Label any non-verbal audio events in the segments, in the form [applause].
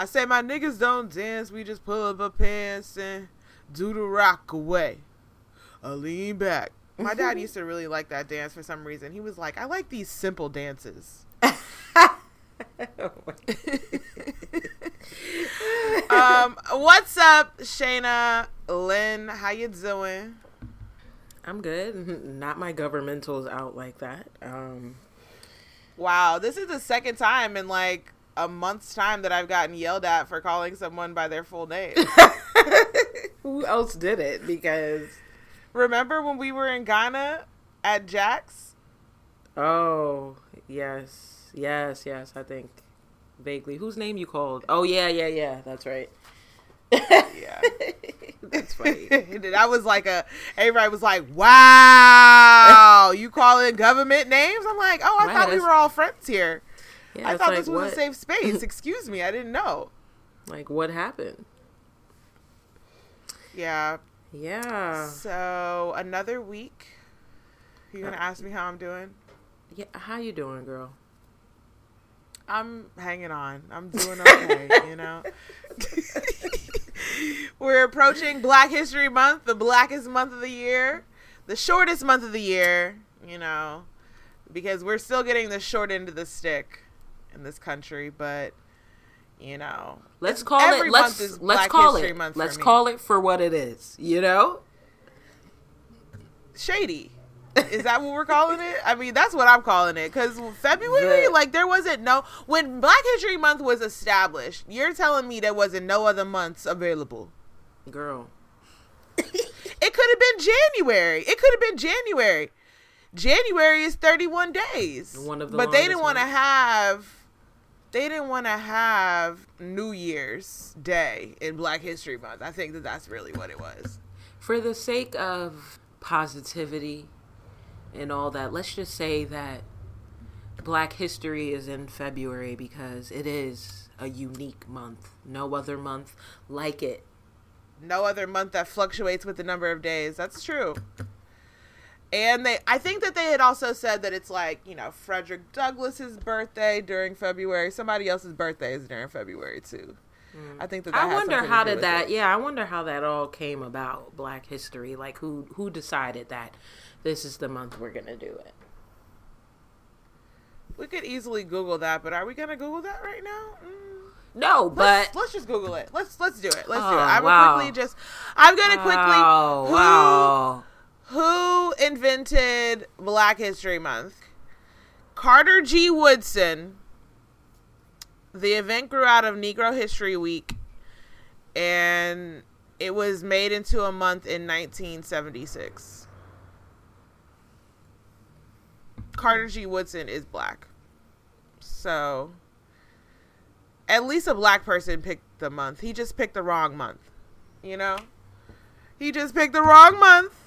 I say my niggas don't dance, we just pull up our pants and do the rock away. I lean back. My dad used to really like that dance for some reason. He was like, I like these simple dances. [laughs] um, what's up, Shayna, Lynn? How you doing? I'm good. [laughs] Not my governmentals out like that. Um, Wow, this is the second time in like a month's time that I've gotten yelled at for calling someone by their full name. [laughs] who else did it? Because Remember when we were in Ghana at Jack's? oh yes, yes, yes. I think vaguely. Whose name you called? Oh yeah, yeah, yeah. That's right. Yeah. That's funny. [laughs] that was like a everybody was like, Wow, you calling government names? I'm like, Oh, I Right, thought we were all friends here. Yeah, I thought like, this was what, a safe space. [laughs] Excuse me, I didn't know. Like what happened? Yeah. Yeah. So another week. You Uh, gonna ask me how I'm doing? Yeah. How you doing, girl? I'm hanging on. I'm doing [laughs] okay, you know. [laughs] We're approaching Black History Month, the blackest month of the year, the shortest month of the year, you know, because we're still getting the short end of the stick in this country, but you know, Let's call it. Let's let's call History it. Month for Let's call it for what it is. You know. shady. Is that what we're calling it? I mean, that's what I'm calling it. Because February, like, there wasn't no. When Black History Month was established, you're telling me there wasn't no other months available. Girl. [laughs] It could have been January. It could have been January. January is 31 days. One of the but they didn't want to have. They didn't want to have New Year's Day in Black History Month. I think that that's really what it was. For the sake of positivity and all that, let's just say that Black History is in February because it is a unique month. No other month like it. no other month that fluctuates with the number of days. That's true. And they I think that they had also said that it's like, you know, Frederick Douglass's birthday during February. Somebody else's birthday is during February too. I think that, that I wonder how did that it. yeah, I wonder how that all came about, Black History. Like who who decided that this is the month we're gonna do it. We could easily Google that, but are we gonna Google that right now? Mm. No, Let's, but let's just Google it. Let's let's do it. Let's do Oh, it. I'm wow. quickly just I'm gonna quickly wow, who, wow. Who invented Black History Month? Carter G. Woodson. The event grew out of Negro History Week, and it was made into a month in 1976. Carter G. Woodson is black. So, at least a black person picked the month. He just picked the wrong month. You know? He just picked the wrong month.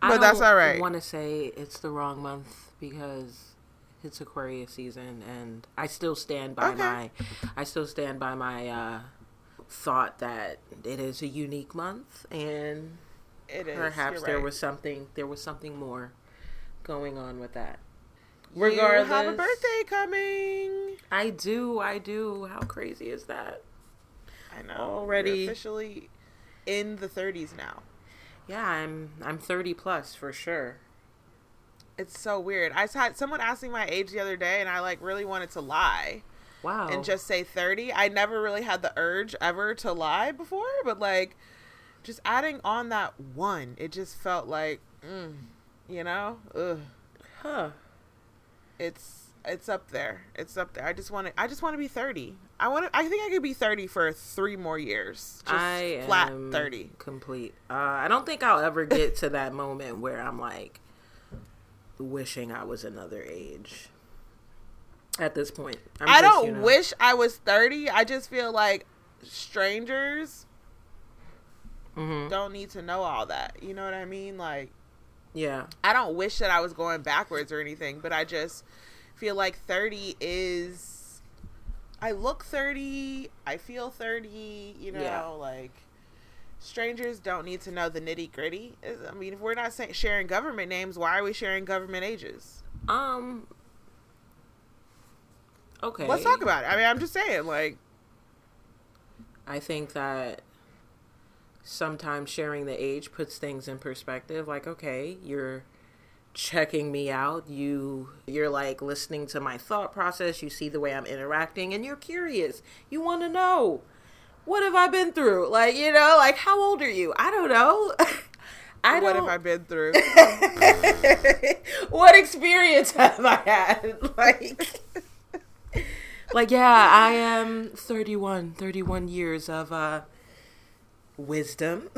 I But that's all right. want to say it's the wrong month because it's Aquarius season, and I still stand by Okay. my, I still stand by my uh, thought that it is a unique month, and It is. perhaps there right. was something, there was something more going on with that. You have a birthday coming. I do, I do. How crazy is that? I know. Already- You're officially in the 30s now. Yeah, I'm, I'm 30 plus for sure. It's so weird. I had someone asked me my age the other day, and I like really wanted to lie Wow. and just say 30. I never really had the urge ever to lie before, but like just adding on that one, it just felt like, mm, you know, ugh. huh. It's it's up there. It's up there. I just want to. I just want to be thirty. I want to. I think I could be thirty for three more years. Just I flat am thirty. complete. Uh, I don't think I'll ever get to that moment where I'm like wishing I was another age. At this point, I'm I just, don't you know- wish I was thirty. I just feel like strangers Mhm. don't need to know all that. You know what I mean? Like Yeah, I don't wish that I was going backwards or anything, but I just feel like 30 is I look 30, I feel 30, you know, Yeah. like strangers don't need to know the nitty-gritty. I mean, if we're not sharing government names, why are we sharing government ages? Um. Okay. Let's talk about it. I mean, I'm just saying like I think that sometimes sharing the age puts things in perspective. Like, okay, you're checking me out. You you're like listening to my thought process. You see the way I'm interacting, and you're curious. You want to know what have I been through? Like, you know, like how old are you? I don't know. [laughs] I what don't. have I been through? [laughs] what experience have I had? [laughs] Like, like yeah, I am 31, 31 years of uh, wisdom.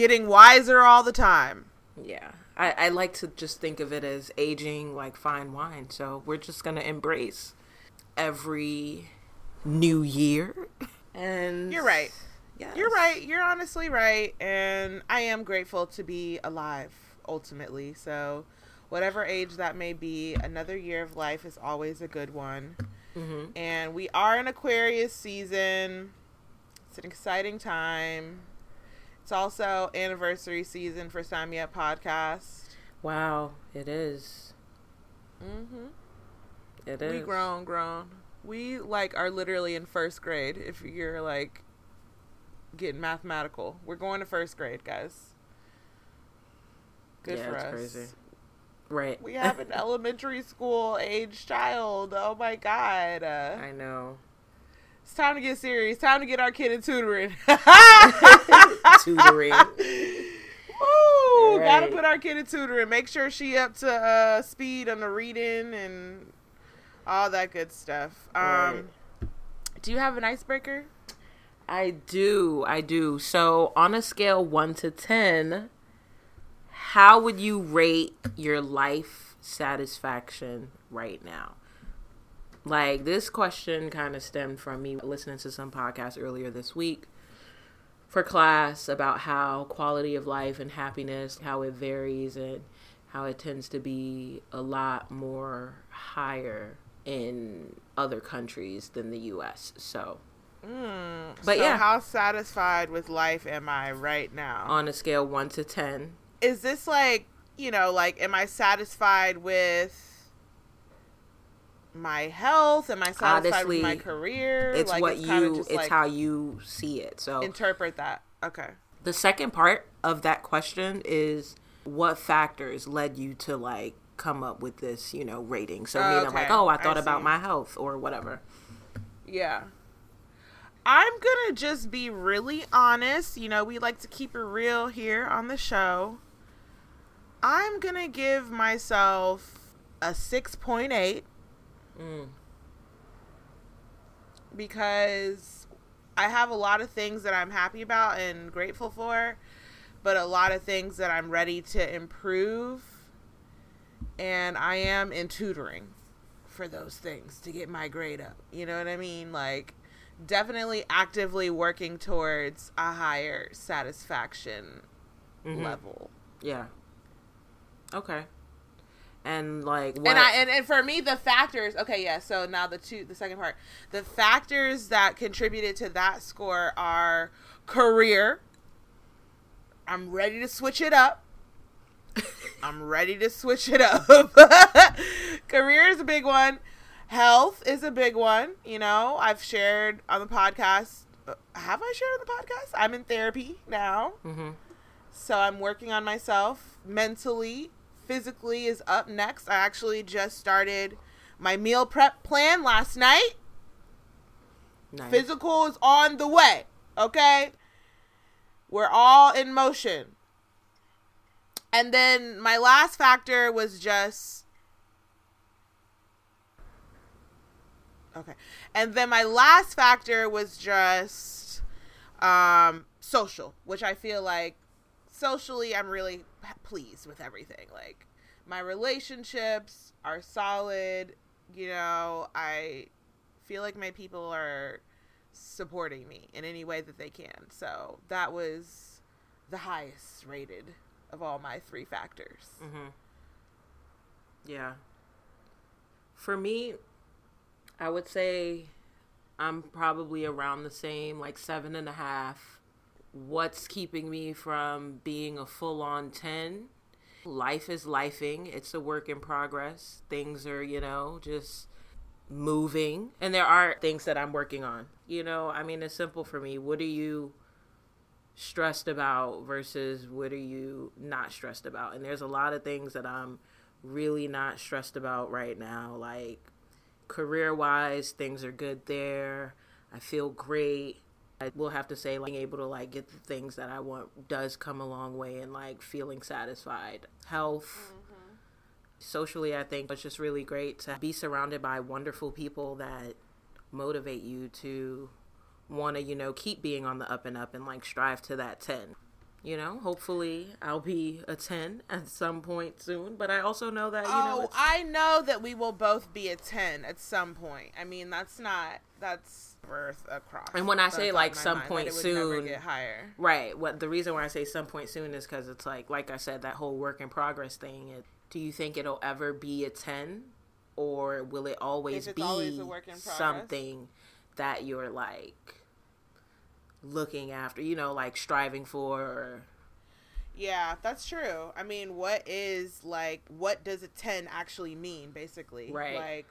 Getting wiser all the time. yeah, I, I like to just think of it as aging like fine wine. So we're just gonna embrace every new year. [laughs] And You're right. Yes. You're right. You're honestly right. And I am grateful to be alive ultimately. So, whatever age that may be, another year of life is always a good one. hmm And we are in Aquarius season. It's an exciting time. It's also anniversary season for Up podcast. Wow, it is. Mm-hmm. It is. We grown, grown. We like are literally in first grade. If you're like getting mathematical, we're going to first grade, guys. Good Yeah, for it's us. crazy. Right. We have an [laughs] elementary school age child. Oh my god! I know. It's time to get serious. Time to get our kid in tutoring. [laughs] Tutoring. Woo! Gotta put our kid in tutoring. Make sure she up to uh, speed on the reading and all that good stuff. Um, Right. Do you have an icebreaker? I do. I do. So, on a scale 1 to 10, how would you rate your life satisfaction right now? Like, this question kind of stemmed from me listening to some podcast earlier this week for class about how quality of life and happiness, how it varies and how it tends to be a lot more higher in other countries than the US. So, Mm, But so yeah. how satisfied with life am I right now? on a scale 1 to 10, Is this like, you know, like, am I satisfied with my health? Am I satisfied with my career? it's like, what kinda you it's like, how you see it so interpret that. Okay. the second part of that question is what factors led you to like come up with this you know rating so meaning Okay, I'm like oh i I thought about my health or whatever Yeah. I'm gonna just be really honest. You know, we like to keep it real here on the show. I'm gonna give myself a 6.8 mm. because I have a lot of things that I'm happy about and grateful for, but a lot of things that I'm ready to improve. And I am in tutoring for those things to get my grade up. You know what I mean? Like, definitely actively working towards a higher satisfaction Mhm. level. yeah okay and like what And I and, and for me the factors okay yeah so now the two the second part. The factors that contributed to that score are career. I'm ready to switch it up. [laughs] I'm ready to switch it up. [laughs] Career is a big one. Health is a big one you know? I've shared on the podcast uh, have I shared on the podcast? I'm in therapy now. Mhm. so I'm working on myself mentally. Physically is up next. I actually just started my meal prep plan last night. nice. Physical is on the way. Okay? We're all in motion. And then my last factor was just Okay. And then my last factor was just um social, which I feel like socially I'm really pleased with everything. Like my relationships are solid, you know, I feel like my people are supporting me in any way that they can. So that was the highest rated of all my three factors. Mm-hmm. Yeah. For me, I would say I'm probably around the same, like seven and a half. What's keeping me from being a full on 10? Life is lifing. It's a work in progress. Things are, you know, just moving. And there are things that I'm working on. You know, I mean, it's simple for me. What are you stressed about versus what are you not stressed about? And there's a lot of things that I'm really not stressed about right now. Like career wise, things are good there. I feel great. I will have to say, like, being able to like get the things that I want does come a long way, and like feeling satisfied. Health, mm-hmm. socially, I think it's just really great to be surrounded by wonderful people that motivate you to want to, you know, keep being on the up and up and like strive to that ten you know hopefully i'll be a 10 [laughs] at some point soon but i also know that you know Oh, it's- I know that we will both be a 10 at some point. I mean, that's not, that's birth across. And when I That's say, like, some mind, point that it would never soon- get higher. right what the reason why i say some point soon is because it's like like i said that whole work in progress thing it, do you think it'll ever be a 10 or will it always be always a work in progress. something that you're like looking after you know like striving for or Yeah, that's true. I mean, what is like what does a 10 actually mean basically? Right. Like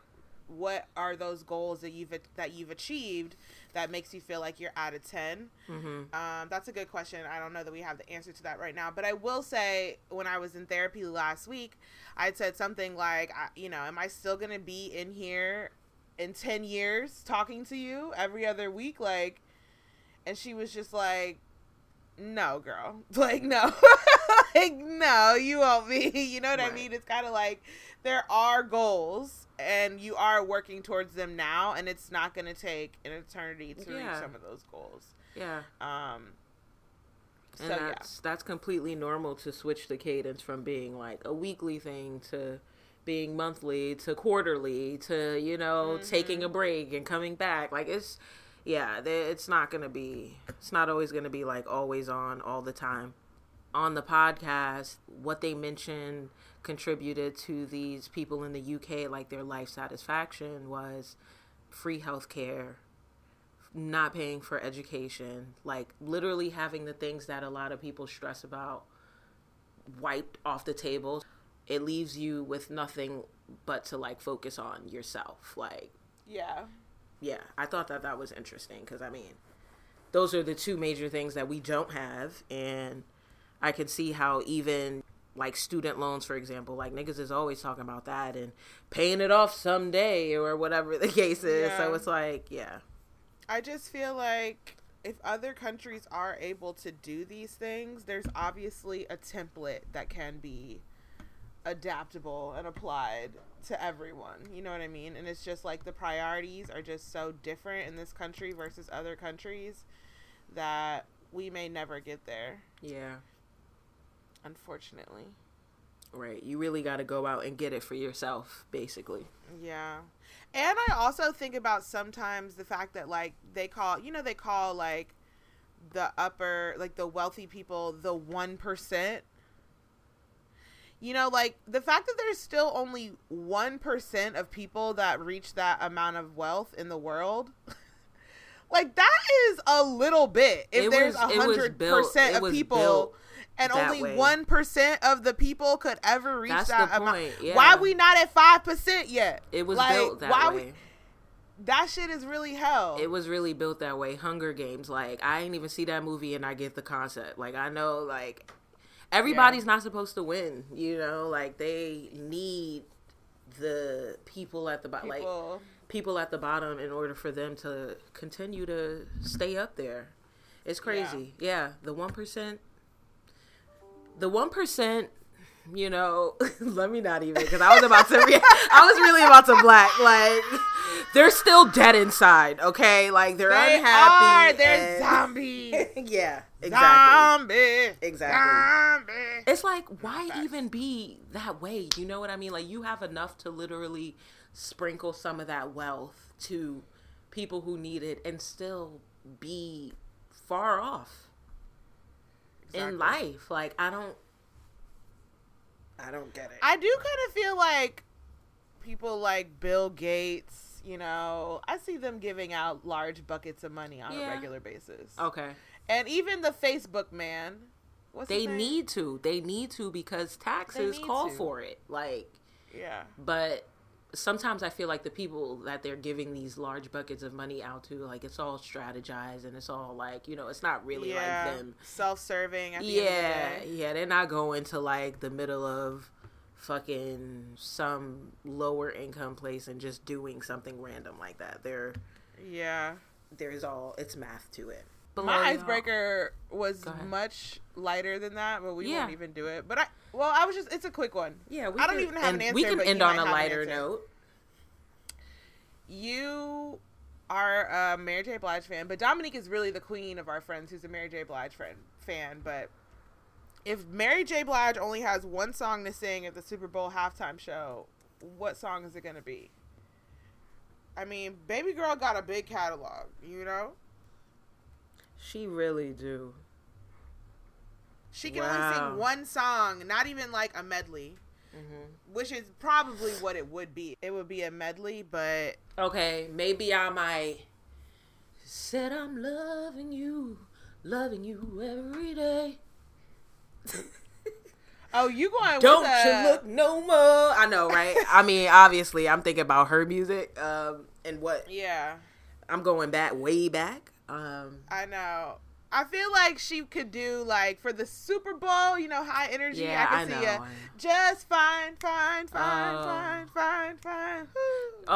what are those goals that you've that you've achieved that makes you feel like you're at a 10? Mhm. Um, that's a good question. I don't know that we have the answer to that right now, but I will say when I was in therapy last week, I said something like, I, you know, am I still going to be in here in 10 years talking to you every other week like and she was just like no girl [laughs] like no [laughs] like no you won't be [laughs] you know what i mean? It's kind of like there are goals and you are working towards them now and it's not going to take an eternity to Yeah. reach some of those goals. Yeah. Um so and yeah. that's that's completely normal to switch the cadence from being like a weekly thing to being monthly to quarterly to you know Mm-hmm. taking a break and coming back. Like it's yeah it's not gonna be it's not always gonna be like always on all the time on the podcast what they mentioned contributed to these people in the uk like their life satisfaction was free healthcare not paying for education, like literally having the things that a lot of people stress about wiped off the table. It leaves you with nothing but to like focus on yourself. Like, yeah yeah, I thought that that was interesting because I mean, those are the two major things that we don't have, and I can see how even like student loans, for example, like niggas is always talking about that and paying it off someday or whatever the [laughs] case is. So it's like, yeah. I just feel like if other countries are able to do these things, there's obviously a template that can be adaptable and applied to everyone. You know what I mean? And it's just like the priorities are just so different in this country versus other countries that we may never get there, Yeah. Unfortunately. Right. You really got to go out and get it for yourself, basically. Yeah. And I also think about sometimes the fact that like they call, you know, they call like the upper, like the wealthy people, the 1%. You know, like the fact that there's still only 1% of people that reach that amount of wealth in the world. [laughs] Like that is a little bit. If there's a hundred percent of people, built and only one percent of the people could ever reach That's that amount. yeah. Why we not at five percent yet? It was Like, built that why way. we- that shit is really hell. it was really built that way. Hunger Games. Like, I ain't even see that movie and I get the concept. Like, I know, like, everybody's not supposed to win, you know? Like, they need the people at the bottom. Like, people. people at the bottom in order for them to continue to stay up there. It's crazy. Yeah, the 1% the 1% you know, [laughs] let me not even because I was about to. Re- [laughs] I was really about to black. Like they're still dead inside. Okay, like they're They unhappy. are. They're and- [laughs] zombies. yeah, exactly. Zombie. Exactly. Zombie. It's like, why even be that way? You know what I mean? Like, you have enough to literally sprinkle some of that wealth to people who need it and still be far off Exactly. in life. Like, I don't. I don't get it. I do kind of feel like people like Bill Gates, you know, I see them giving out large buckets of money on a regular basis. okay. And even the Facebook man, what's They need to. They need to because taxes call to. for it. Like, Yeah. but sometimes I feel like the people that they're giving these large buckets of money out to, like it's all strategized and it's all like, you know, it's not really yeah. like them. Self-serving Yeah, the yeah, they're not going to like the middle of fucking some lower income place and just doing something random like that. They're Yeah. there's all it's math to it. My icebreaker was much lighter than that, but we Yeah. won't even do it. But I, well, I was just, it's a quick one. Yeah, we I don't can- even have an We can end on a have an lighter note. You are a Mary J. Blige fan, but Dominique is really the queen of our friends who's a Mary J. Blige friend fan. But if Mary J. Blige only has one song to sing at the Super Bowl halftime show, what song is it going to be? I mean, Baby Girl got a big catalog, you know? She really do. She can only sing one song, not even like a medley, Mm-hmm. which is probably what it would be. It would be a medley, but Okay, maybe I might said I'm loving you, loving you every day. [laughs] oh, you going Don't with you a- look no more? I know, right? I mean, obviously, I'm thinking about her music, um, and what Yeah. I'm going back way back. Um, I know. I feel like she could do like for the Super Bowl, you know, high energy. Yeah, I I can see know, ya. Just fine, fine, fine, Oh. fine, fine, fine.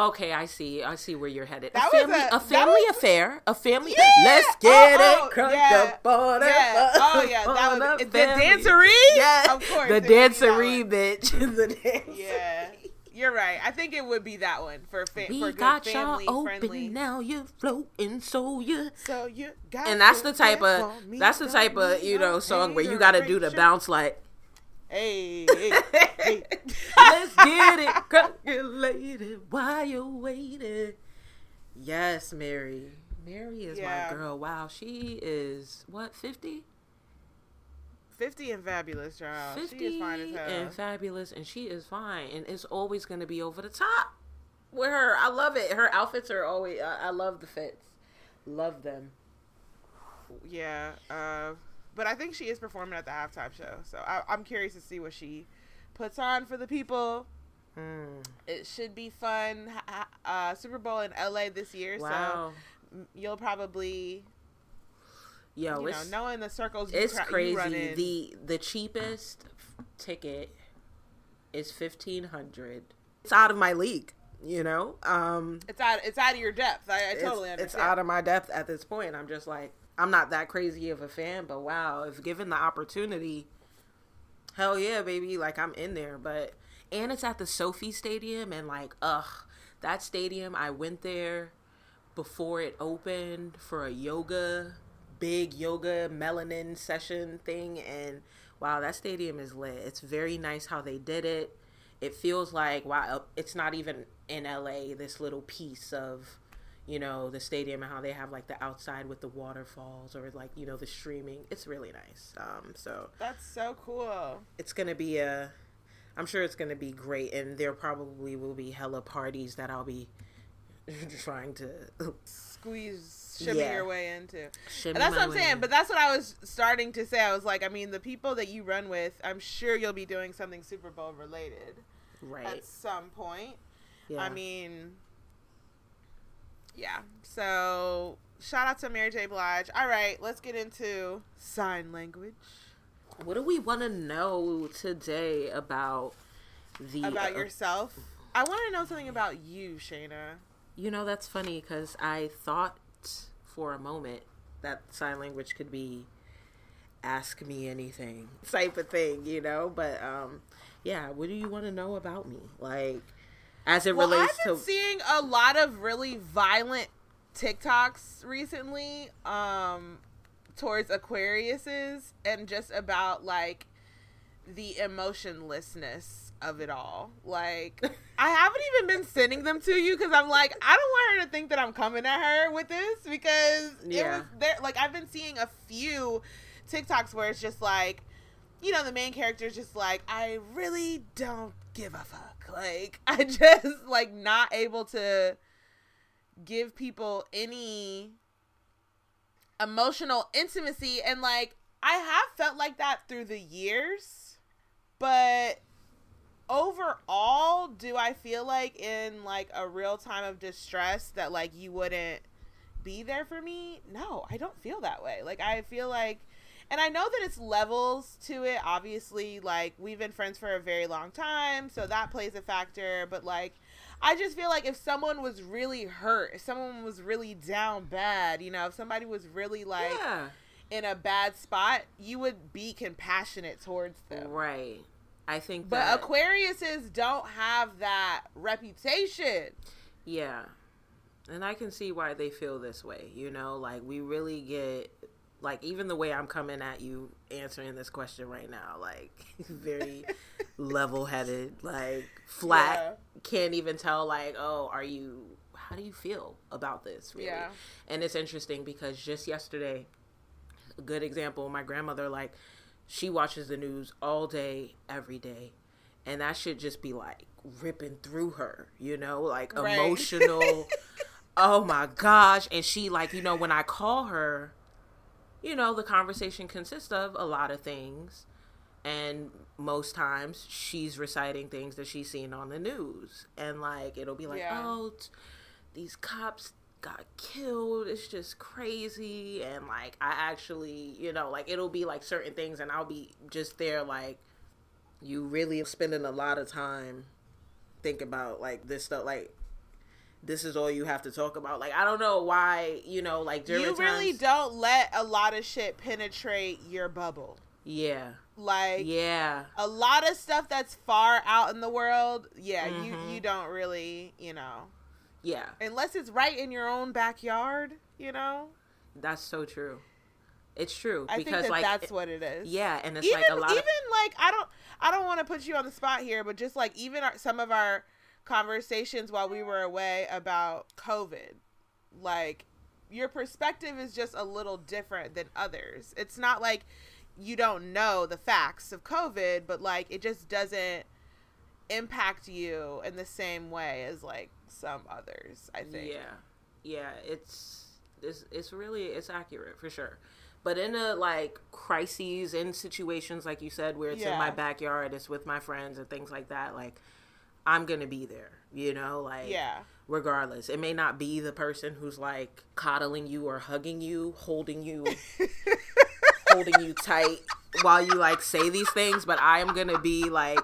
Okay, I see. I see where you're headed. That a was family, a- a, family was- affair. A family. Yeah! Let's get Oh, oh, it crunk yeah. up on it. Yeah. Oh yeah, that [laughs] was the dancery. Yeah, of course. the it would be that dancery, bitch. [laughs] the dancery. Yeah, you're right. I think it would be that one for fa- We for good got y'all family open friendly. now. You're floating, so you. So you got And that's the type of that's the type of you know song where you got to do the bounce like. Hey, hey, [laughs] hey. Let's get it [laughs] calculated while you're waiting. Yes, Mary. Mary is Yeah. my girl. Wow, she is what fifty? Fifty and fabulous, child. Fifty She is fine as hell. and fabulous, and she is fine, and it's always gonna be over the top with her. I love it. Her outfits are always. I, I love the fits. Love them. Yeah, uh, but I think she is performing at the halftime show, so I, I'm curious to see what she puts on for the people. Mm. It should be fun. Uh, Super Bowl in LA this year, Wow. so you'll probably, Yo, you know, it's knowing the circles it's cra- crazy. The the cheapest ticket is fifteen hundred. It's out of my league. You know, um, it's out. It's out of your depth. I, I totally it's understand. It's out of my depth at this point. I'm just like, I'm not that crazy of a fan, but wow, if given the opportunity, hell yeah, baby, like I'm in there. But and it's at the SoFi Stadium, and like, ugh, that stadium. I went there before it opened for a yoga, big yoga melanin session thing, and wow, that stadium is lit. It's very nice how they did it. It feels like wow, it's not even in LA. This little piece of you know the stadium and how they have like the outside with the waterfalls or like you know the streaming. It's really nice. Um, so That's so cool. it's gonna be a i'm sure it's gonna be great and there probably will be hella parties that i'll be [laughs] trying to Squeeze, shimmy Yeah. your way into. shimmy And that's what I'm saying. in. But that's what I was starting to say. I was like, I mean, the people that you run with, I'm sure you'll be doing something Super Bowl related right at some point. yeah I mean, yeah. So shout out to Mary J. Blige. All right, let's get into sign language. what do we want to know today about the About uh, yourself. I want to know something about you, Shayna. you know that's funny because i thought for a moment that sign language could be ask me anything [laughs] type of thing, you know. But um, yeah, what do you want to know about me? Like, as it Well, relates I've been to seeing a lot of really violent TikToks recently, um, towards Aquariuses and just about like the emotionlessness of it all. Like, [laughs] I haven't even been sending them to you because I'm like, I don't want her to think that I'm coming at her with this because it Yeah. was there. Like, I've been seeing a few TikToks where it's just like, you know, the main character is just like, I really don't give a fuck. Like, [laughs] I just like not able to give people any emotional intimacy and like I have felt like that through the years, but overall, do I feel like in like a real time of distress that like you wouldn't be there for me? No, I don't feel that way. Like I feel like and I know that it's levels to it. Obviously, like we've been friends for a very long time, so that plays a factor, but like I just feel like if someone was really hurt, if someone was really down bad, you know, if somebody was really like yeah, in a bad spot, you would be compassionate towards them. right. I think But that Aquariuses don't have that reputation. Yeah. And I can see why they feel this way. You know, like we really get like even the way I'm coming at you answering this question right now, like [laughs] very [laughs] level headed, like flat. Can't even tell like, oh, are you how do you feel about this really? Yeah. And it's interesting because just yesterday, a good example, my grandmother like she watches the news all day, every day. And that should just be like ripping through her, you know, like Right. emotional. [laughs] oh my gosh. And she, like, you know, when I call her, you know, the conversation consists of a lot of things. And most times she's reciting things that she's seen on the news. And, like, it'll be like, Yeah. oh, t- these cops got killed. It's just crazy. And, like, I actually, you know, like, it'll be like certain things, and I'll be just there, like, you really spending a lot of time think about like this stuff like this is all you have to talk about like i don't know why you know like during you really times- don't let a lot of shit penetrate your bubble. yeah Like yeah a lot of stuff that's far out in the world, yeah, Mhm. you you don't really, you know, yeah unless it's right in your own backyard, you know. that's so true it's true I because think that like that's what it is. yeah and it's even like a lot even of like I don't I don't want to put you on the spot here, but just like even our, some of our conversations while we were away about COVID, like your perspective is just a little different than others. It's not like you don't know the facts of COVID, but like it just doesn't impact you in the same way as like some others. I think. Yeah, yeah, it's it's it's really it's accurate for sure. But in a like crises in situations like you said where it's in my backyard, it's with my friends and things like that, like I'm gonna be there. You know, like Yeah. regardless. It may not be the person who's like coddling you or hugging you, holding you [laughs] holding you tight while you like say these things, but I am gonna be like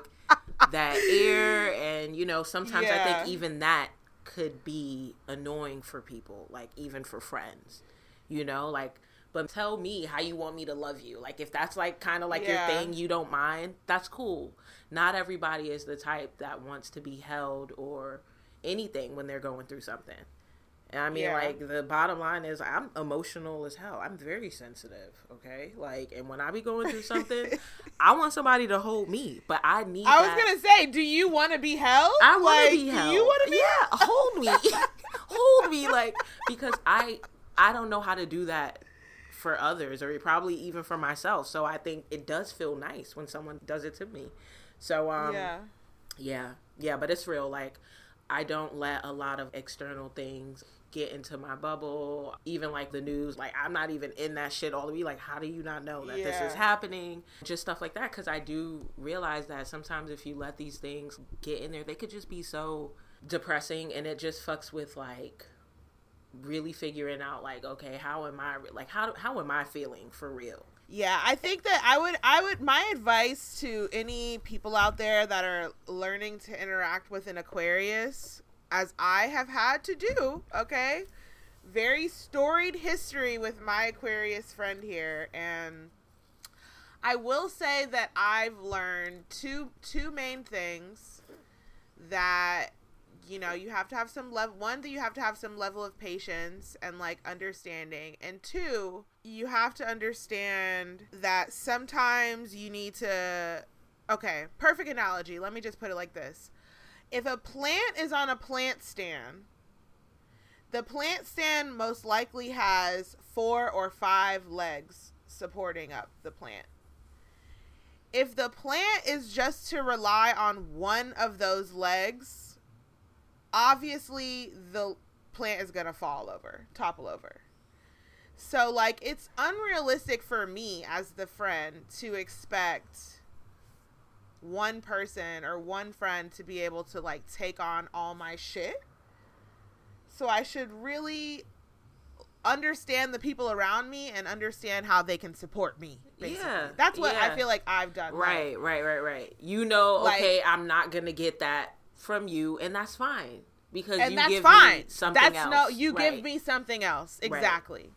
that ear and you know, sometimes I think even that could be annoying for people, like even for friends. You know, like but tell me how you want me to love you. Like if that's like kind of like Yeah. your thing, you don't mind, that's cool. Not everybody is the type that wants to be held or anything when they're going through something. And I mean, Yeah. like the bottom line is, I'm emotional as hell. I'm very sensitive. Okay, like, and when I be going through something, [laughs] I want somebody to hold me, but I need. I was that- gonna say, do you want to be held? I want like, to be held. Do you want to be? Yeah, hold me, [laughs] [laughs] hold me, like because I I don't know how to do that for others or probably even for myself. So I think it does feel nice when someone does it to me. So um, yeah. yeah, yeah, but it's real. Like, I don't let a lot of external things get into my bubble. Even like the news, like I'm not even in that shit all the way. Like, how do you not know that this is happening? Just stuff like that. Because I do realize that sometimes if you let these things get in there, they could just be so depressing, and it just fucks with like really figuring out like okay how am i like how how am i feeling for real Yeah, I think that I would I would my advice to any people out there that are learning to interact with an Aquarius as I have had to do, okay? Very storied history with my Aquarius friend here and I will say that I've learned two two main things that you know you have to have some level one that you have to have some level of patience and like understanding and two you have to understand that sometimes you need to okay perfect analogy let me just put it like this if a plant is on a plant stand the plant stand most likely has four or five legs supporting up the plant if the plant is just to rely on one of those legs obviously the plant is going to fall over, topple over. So like it's unrealistic for me as the friend to expect one person or one friend to be able to like take on all my shit. So I should really understand the people around me and understand how they can support me. Basically. Yeah, That's what yeah. I feel like I've done. Right, right, right, right. You know, Like- okay, I'm not gonna get that from you, and that's fine because and you that's give fine. me something that's else. no, you right, give me something else. Exactly. right.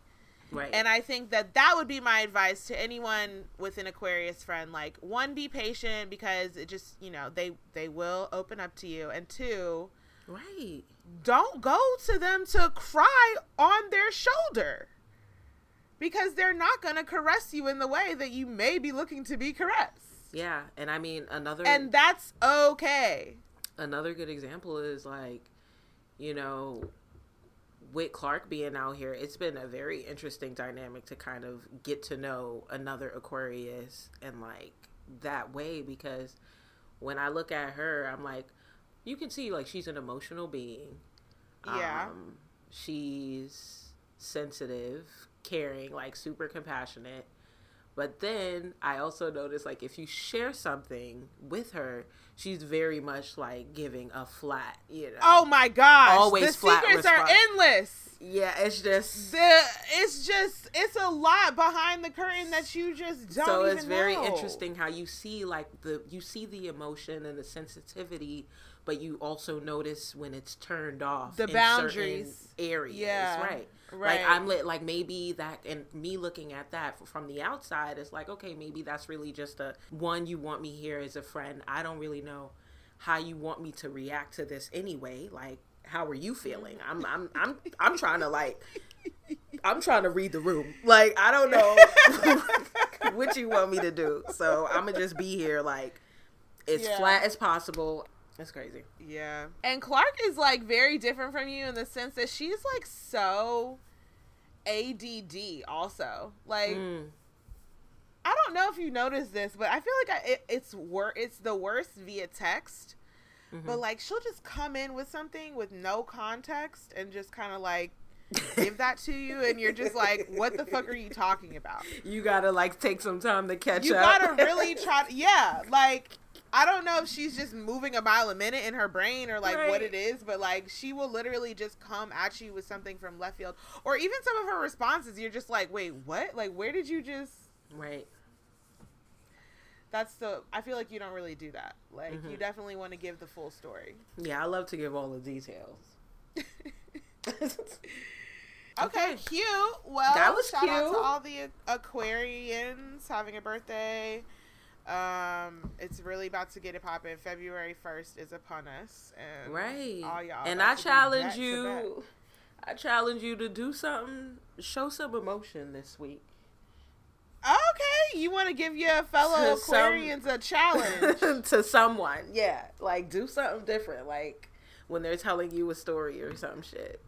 And I think that that would be my advice to anyone with an Aquarius friend. Like, one, be patient because it just, you know, they they will open up to you, and two, right. don't go to them to cry on their shoulder because they're not going to caress you in the way that you may be looking to be caressed, Yeah, and I mean another and that's okay. another good example is like, you know, with Clark being out here, it's been a very interesting dynamic to kind of get to know another Aquarius and like that way because when I look at her, I'm like, you can see like she's an emotional being. Yeah. Um, she's sensitive, caring, like super compassionate. But then I also notice like if you share something with her, she's very much like giving a flat, you know. Oh my gosh. Always the flat secrets are endless. yeah, it's just the it's just it's a lot behind the curtain that you just don't so it's very know. interesting how you see like the you see the emotion and the sensitivity but you also notice when it's turned off The in boundaries. areas Yeah, right right. like i'm lit like maybe that and me looking at that from the outside it's like okay maybe that's really just a one you want me here as a friend i don't really know how you want me to react to this anyway like how are you feeling i'm i'm i'm, I'm trying to like I'm trying to read the room. Like I don't know [laughs] what you want me to do. So I'm gonna just be here like as Yeah. flat as possible. That's crazy. Yeah. And Clark is like very different from you in the sense that she's like so ADD also. Like Mm. I don't know if you noticed this, but I feel like I, it, it's wor- it's the worst via text. Mm-hmm. But like she'll just come in with something with no context and just kind of like give that to you and you're just like what the fuck are you talking about? You gotta like take some time to catch you up. You gotta really [laughs] try to, yeah like i don't know if she's just moving a mile a minute in her brain or like what it is but like she will literally just come at you with something from left field. Or even some of her responses you're just like wait what? Like where did you just right. that's the i feel like you don't really do that. Like Mm-hmm. you definitely want to give the full story. Yeah, I love to give all the details. [laughs] [laughs] okay, cute well That was shout out to all the aquarians having a birthday um it's really about to get it popping february 1st is upon us and right. all y'all and I challenge you. I challenge you to do something. Show some emotion this week. Okay, you want to give your fellow To some- Aquarians a challenge. [laughs] to someone. Yeah, like do something different. Like when they're telling you a story or some shit.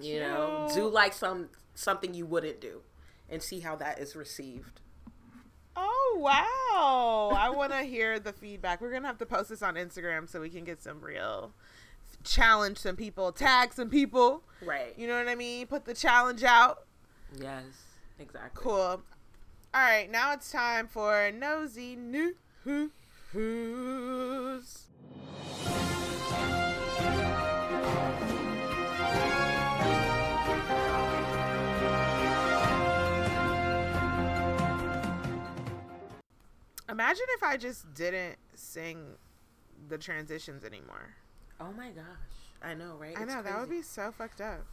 You know, do like some something you wouldn't do, and see how that is received. Oh wow! I want to hear the feedback. We're gonna have to post this on Instagram so we can get some real challenge some people, tag some people. Right. You know what I mean? Put the challenge out. Yes. Exactly. Cool. All right, now it's time for nosy news. Imagine if I just didn't sing the transitions anymore. Oh my gosh. I know, right? I It's know that would be so fucked up.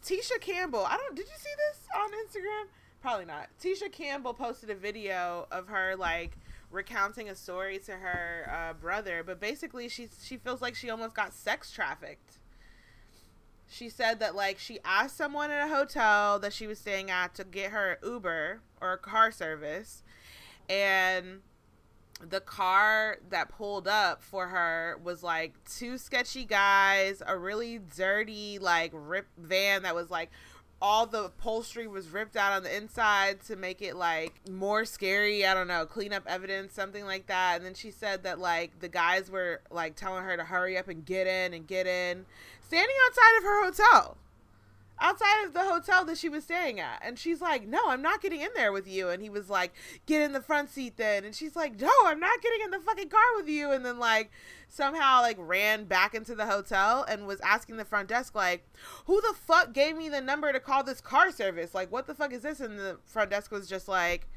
Tisha Campbell, I don't. Did you see this on Instagram? Probably not. Tisha Campbell posted a video of her like recounting a story to her uh, brother, but basically she she feels like she almost got sex trafficked. She said that like she asked someone at a hotel that she was staying at to get her Uber or a car service, and the car that pulled up for her was like two sketchy guys, a really dirty like rip van that was like all the upholstery was ripped out on the inside to make it like more scary. I don't know, clean up evidence, something like that. And then she said that like the guys were like telling her to hurry up and get in and get in, standing outside of her hotel outside of the hotel that she was staying at. And she's like, No, I'm not getting in there with you. And he was like, Get in the front seat then. And she's like, No, I'm not getting in the fucking car with you. And then, like, somehow, like, ran back into the hotel and was asking the front desk, like, Who the fuck gave me the number to call this car service? Like, what the fuck is this? And the front desk was just like,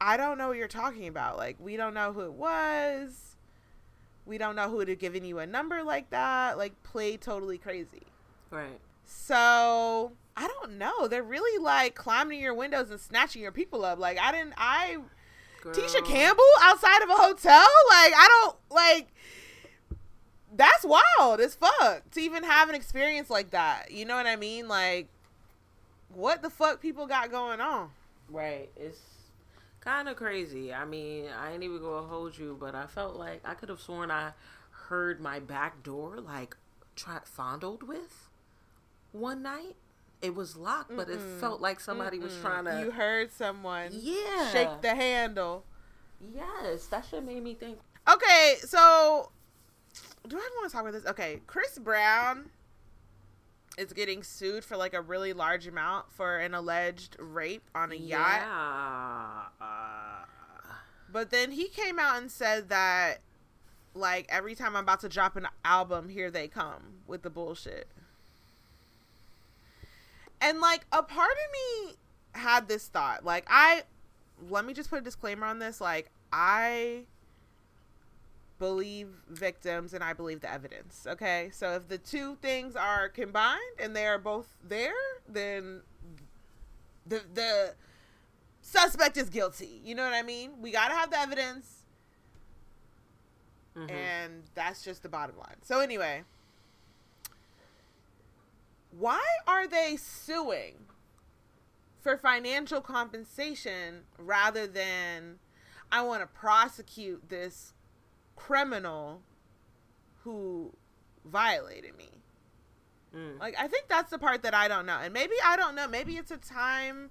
I don't know what you're talking about. Like, we don't know who it was. We don't know who would have given you a number like that. Like, play totally crazy. Right. So I don't know. They're really like climbing your windows and snatching your people up. Like I didn't. I Girl. Tisha Campbell outside of a hotel. Like I don't like. That's wild as fuck to even have an experience like that. You know what I mean? Like, what the fuck people got going on? Right. It's kind of crazy. I mean, I ain't even gonna hold you, but I felt like I could have sworn I heard my back door like tried fondled with one night. It was locked, but it felt like somebody was trying to. You heard someone yeah. shake the handle. Yes, that should made me think. Okay, so do I want to talk about this? Okay, Chris Brown is getting sued for like a really large amount for an alleged rape on a yacht. Uh, But then he came out and said that like every time I'm about to drop an album, here they come with the bullshit. And like a part of me had this thought. Like I let me just put a disclaimer on this. Like I believe victims and I believe the evidence. Okay? So if the two things are combined and they are both there, then the the suspect is guilty. You know what I mean? We got to have the evidence mhm. and that's just the bottom line. So anyway, why are they suing for financial compensation rather than I want to prosecute this criminal who violated me? Mm. Like I think that's the part that I don't know. And maybe I don't know. Maybe it's a time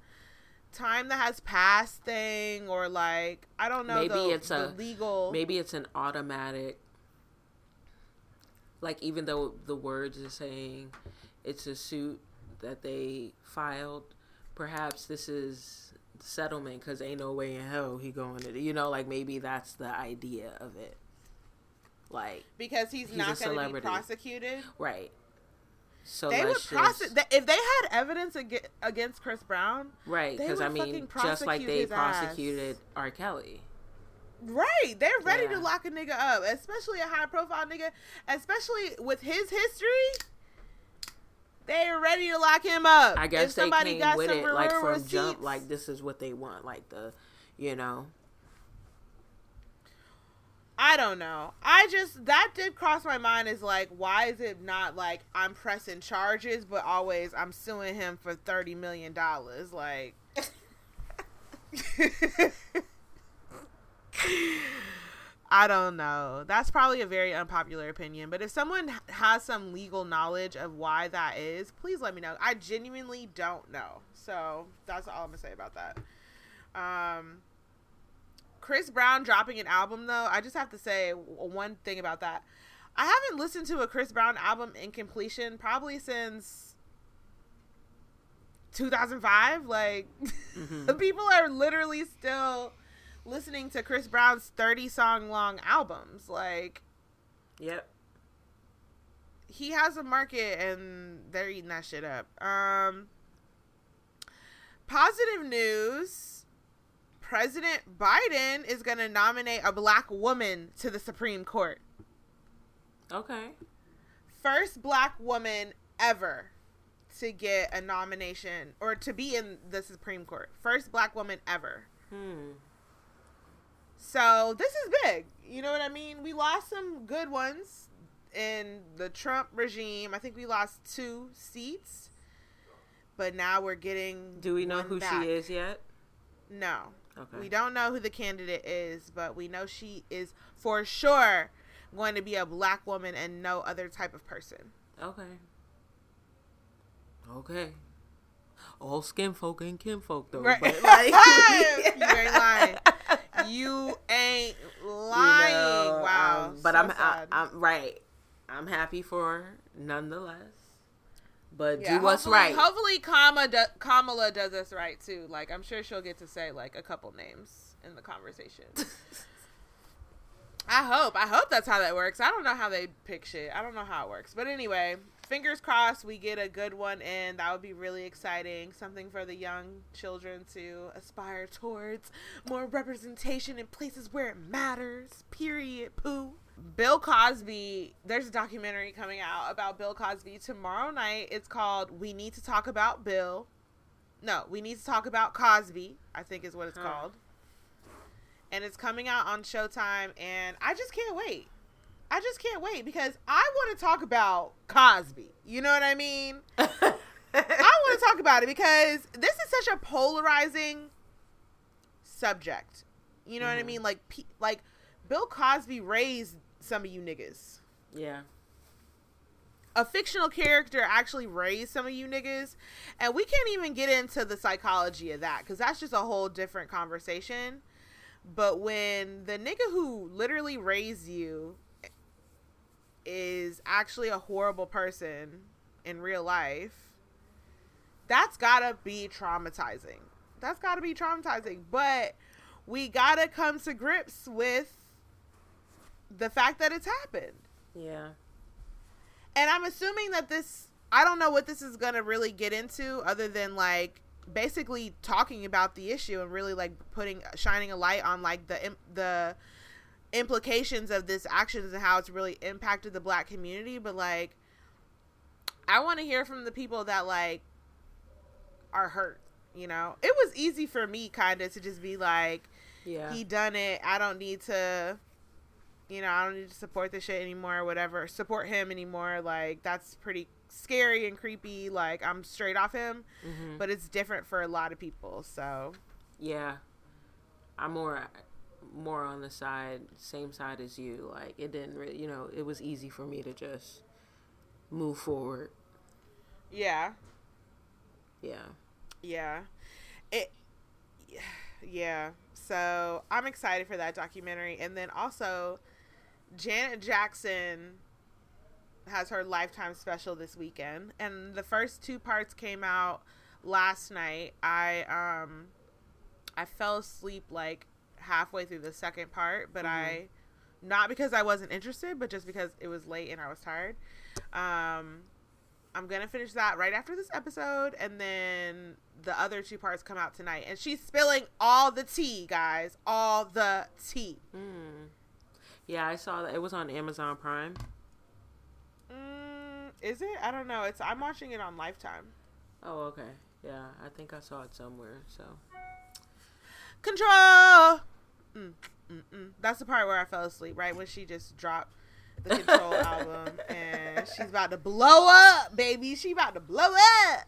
time that has passed thing or like I don't know Maybe the, it's the a- legal Maybe it's an automatic. Like even though the words are saying it's a suit that they filed, perhaps this is settlement because ain't no way in hell he going to. You know, like maybe that's the idea of it. Like because he's, He's not going to be prosecuted. right. So they would prosecute if they had evidence ag- against Chris Brown. right because I mean just like they ass. prosecuted R. Kelly. Right, they're ready to lock a nigga up, especially a high profile nigga, especially with his history. They're ready to lock him up. I guess if they somebody got with some it like from jump. receipts- Like this is what they want. Like the, you know. I don't know. I just that did cross my mind is like, why is it not like I'm pressing charges, but always I'm suing him for thirty million dollars? Like, [laughs] [laughs] [laughs] I don't know. That's probably a very unpopular opinion, but if someone has some legal knowledge of why that is, please let me know. I genuinely don't know. So that's all I'm gonna say about that. Um, Chris Brown dropping an album though, I just have to say one thing about that. I haven't listened to a Chris Brown album in completion probably since 2005. Like [laughs] Mhm. people are literally still listening to Chris Brown's 30 song long albums. Like Yep. he has a market and they're eating that shit up. Um positive news. President Biden is going to nominate a black woman to the Supreme Court. Okay. First black woman ever to get a nomination or to be in the Supreme Court. First black woman ever. Hmm. So this is big. You know what I mean? We lost some good ones in the Trump regime. I think we lost two seats. But now we're getting Do we know who back. she is yet? No. Okay. We don't know who the candidate is, but we know she is for sure going to be a black woman and no other type of person. Okay. Okay. All skin folk ain't kin folk though. Right. But like, [laughs] you ain't lying. [laughs] You ain't you lying. know, wow. um, but so I'm, I. I'm right. I'm happy for her nonetheless. But Yeah, do what's right. Hopefully, Kamala, do, Kamala does us right too. Like, I'm sure she'll get to say like a couple names in the conversation. [laughs] I hope. I hope that's how that works. I don't know how they pick shit. I don't know how it works. But anyway, fingers crossed we get a good one in. That would be really exciting. Something for the young children to aspire towards. More representation in places where it matters. Period. Pooh. Bill Cosby, there's a documentary coming out about Bill Cosby tomorrow night. It's called We Need to Talk About Bill. No, We Need to Talk About Cosby, I think is what it's Huh. called and it's coming out on Showtime, and I just can't wait. I just can't wait because I want to talk about Cosby. You know what I mean? [laughs] I want to talk about it because this is such a polarizing subject. You know what I Mhm. mean? Like, like Bill Cosby raised some of you niggas. yeah. A fictional character actually raised some of you niggas, and we can't even get into the psychology of that because that's just a whole different conversation. But when the nigga who literally raised you is actually a horrible person in real life, that's gotta be traumatizing. That's gotta be traumatizing. But we gotta come to grips with the fact that it's happened. Yeah. And I'm assuming that this, I don't know what this is to really get into other than like basically talking about the issue and really like putting, shining a light on like the, the implications of this actions and how it's really impacted the black community. But like, I want to hear from the people that like are hurt, you know? It was easy for me kind of to just be like, Yeah. he done it. I don't need to, you know, I don't need to support this shit anymore or whatever. Support him anymore. Like that's pretty scary and creepy. Like I'm straight off him, hmm but it's different for a lot of people. So Yeah. I'm more more on the side same side as you. Like it didn't really you know, it was easy for me to just move forward. yeah, Yeah. yeah, it, yeah. So I'm excited for that documentary, and then also Janet Jackson has her lifetime special this weekend and the first two parts came out last night i um i fell asleep like halfway through the second part but i not because i wasn't interested but just because it was late and i was tired. Um i'm gonna finish that right after this episode and then the other two parts come out tonight. And she's spilling all the tea guys. All the tea. Mm. Yeah, I saw that. It was on Amazon Prime. mm, is it? I don't know. It's i'm watching it on lifetime. Oh, okay. Yeah, I think I saw it somewhere. So control. Mm, mm, mm. That's the part where I fell asleep, right when she just dropped the Control [laughs] album, and she's about to blow up, baby. She about to blow up.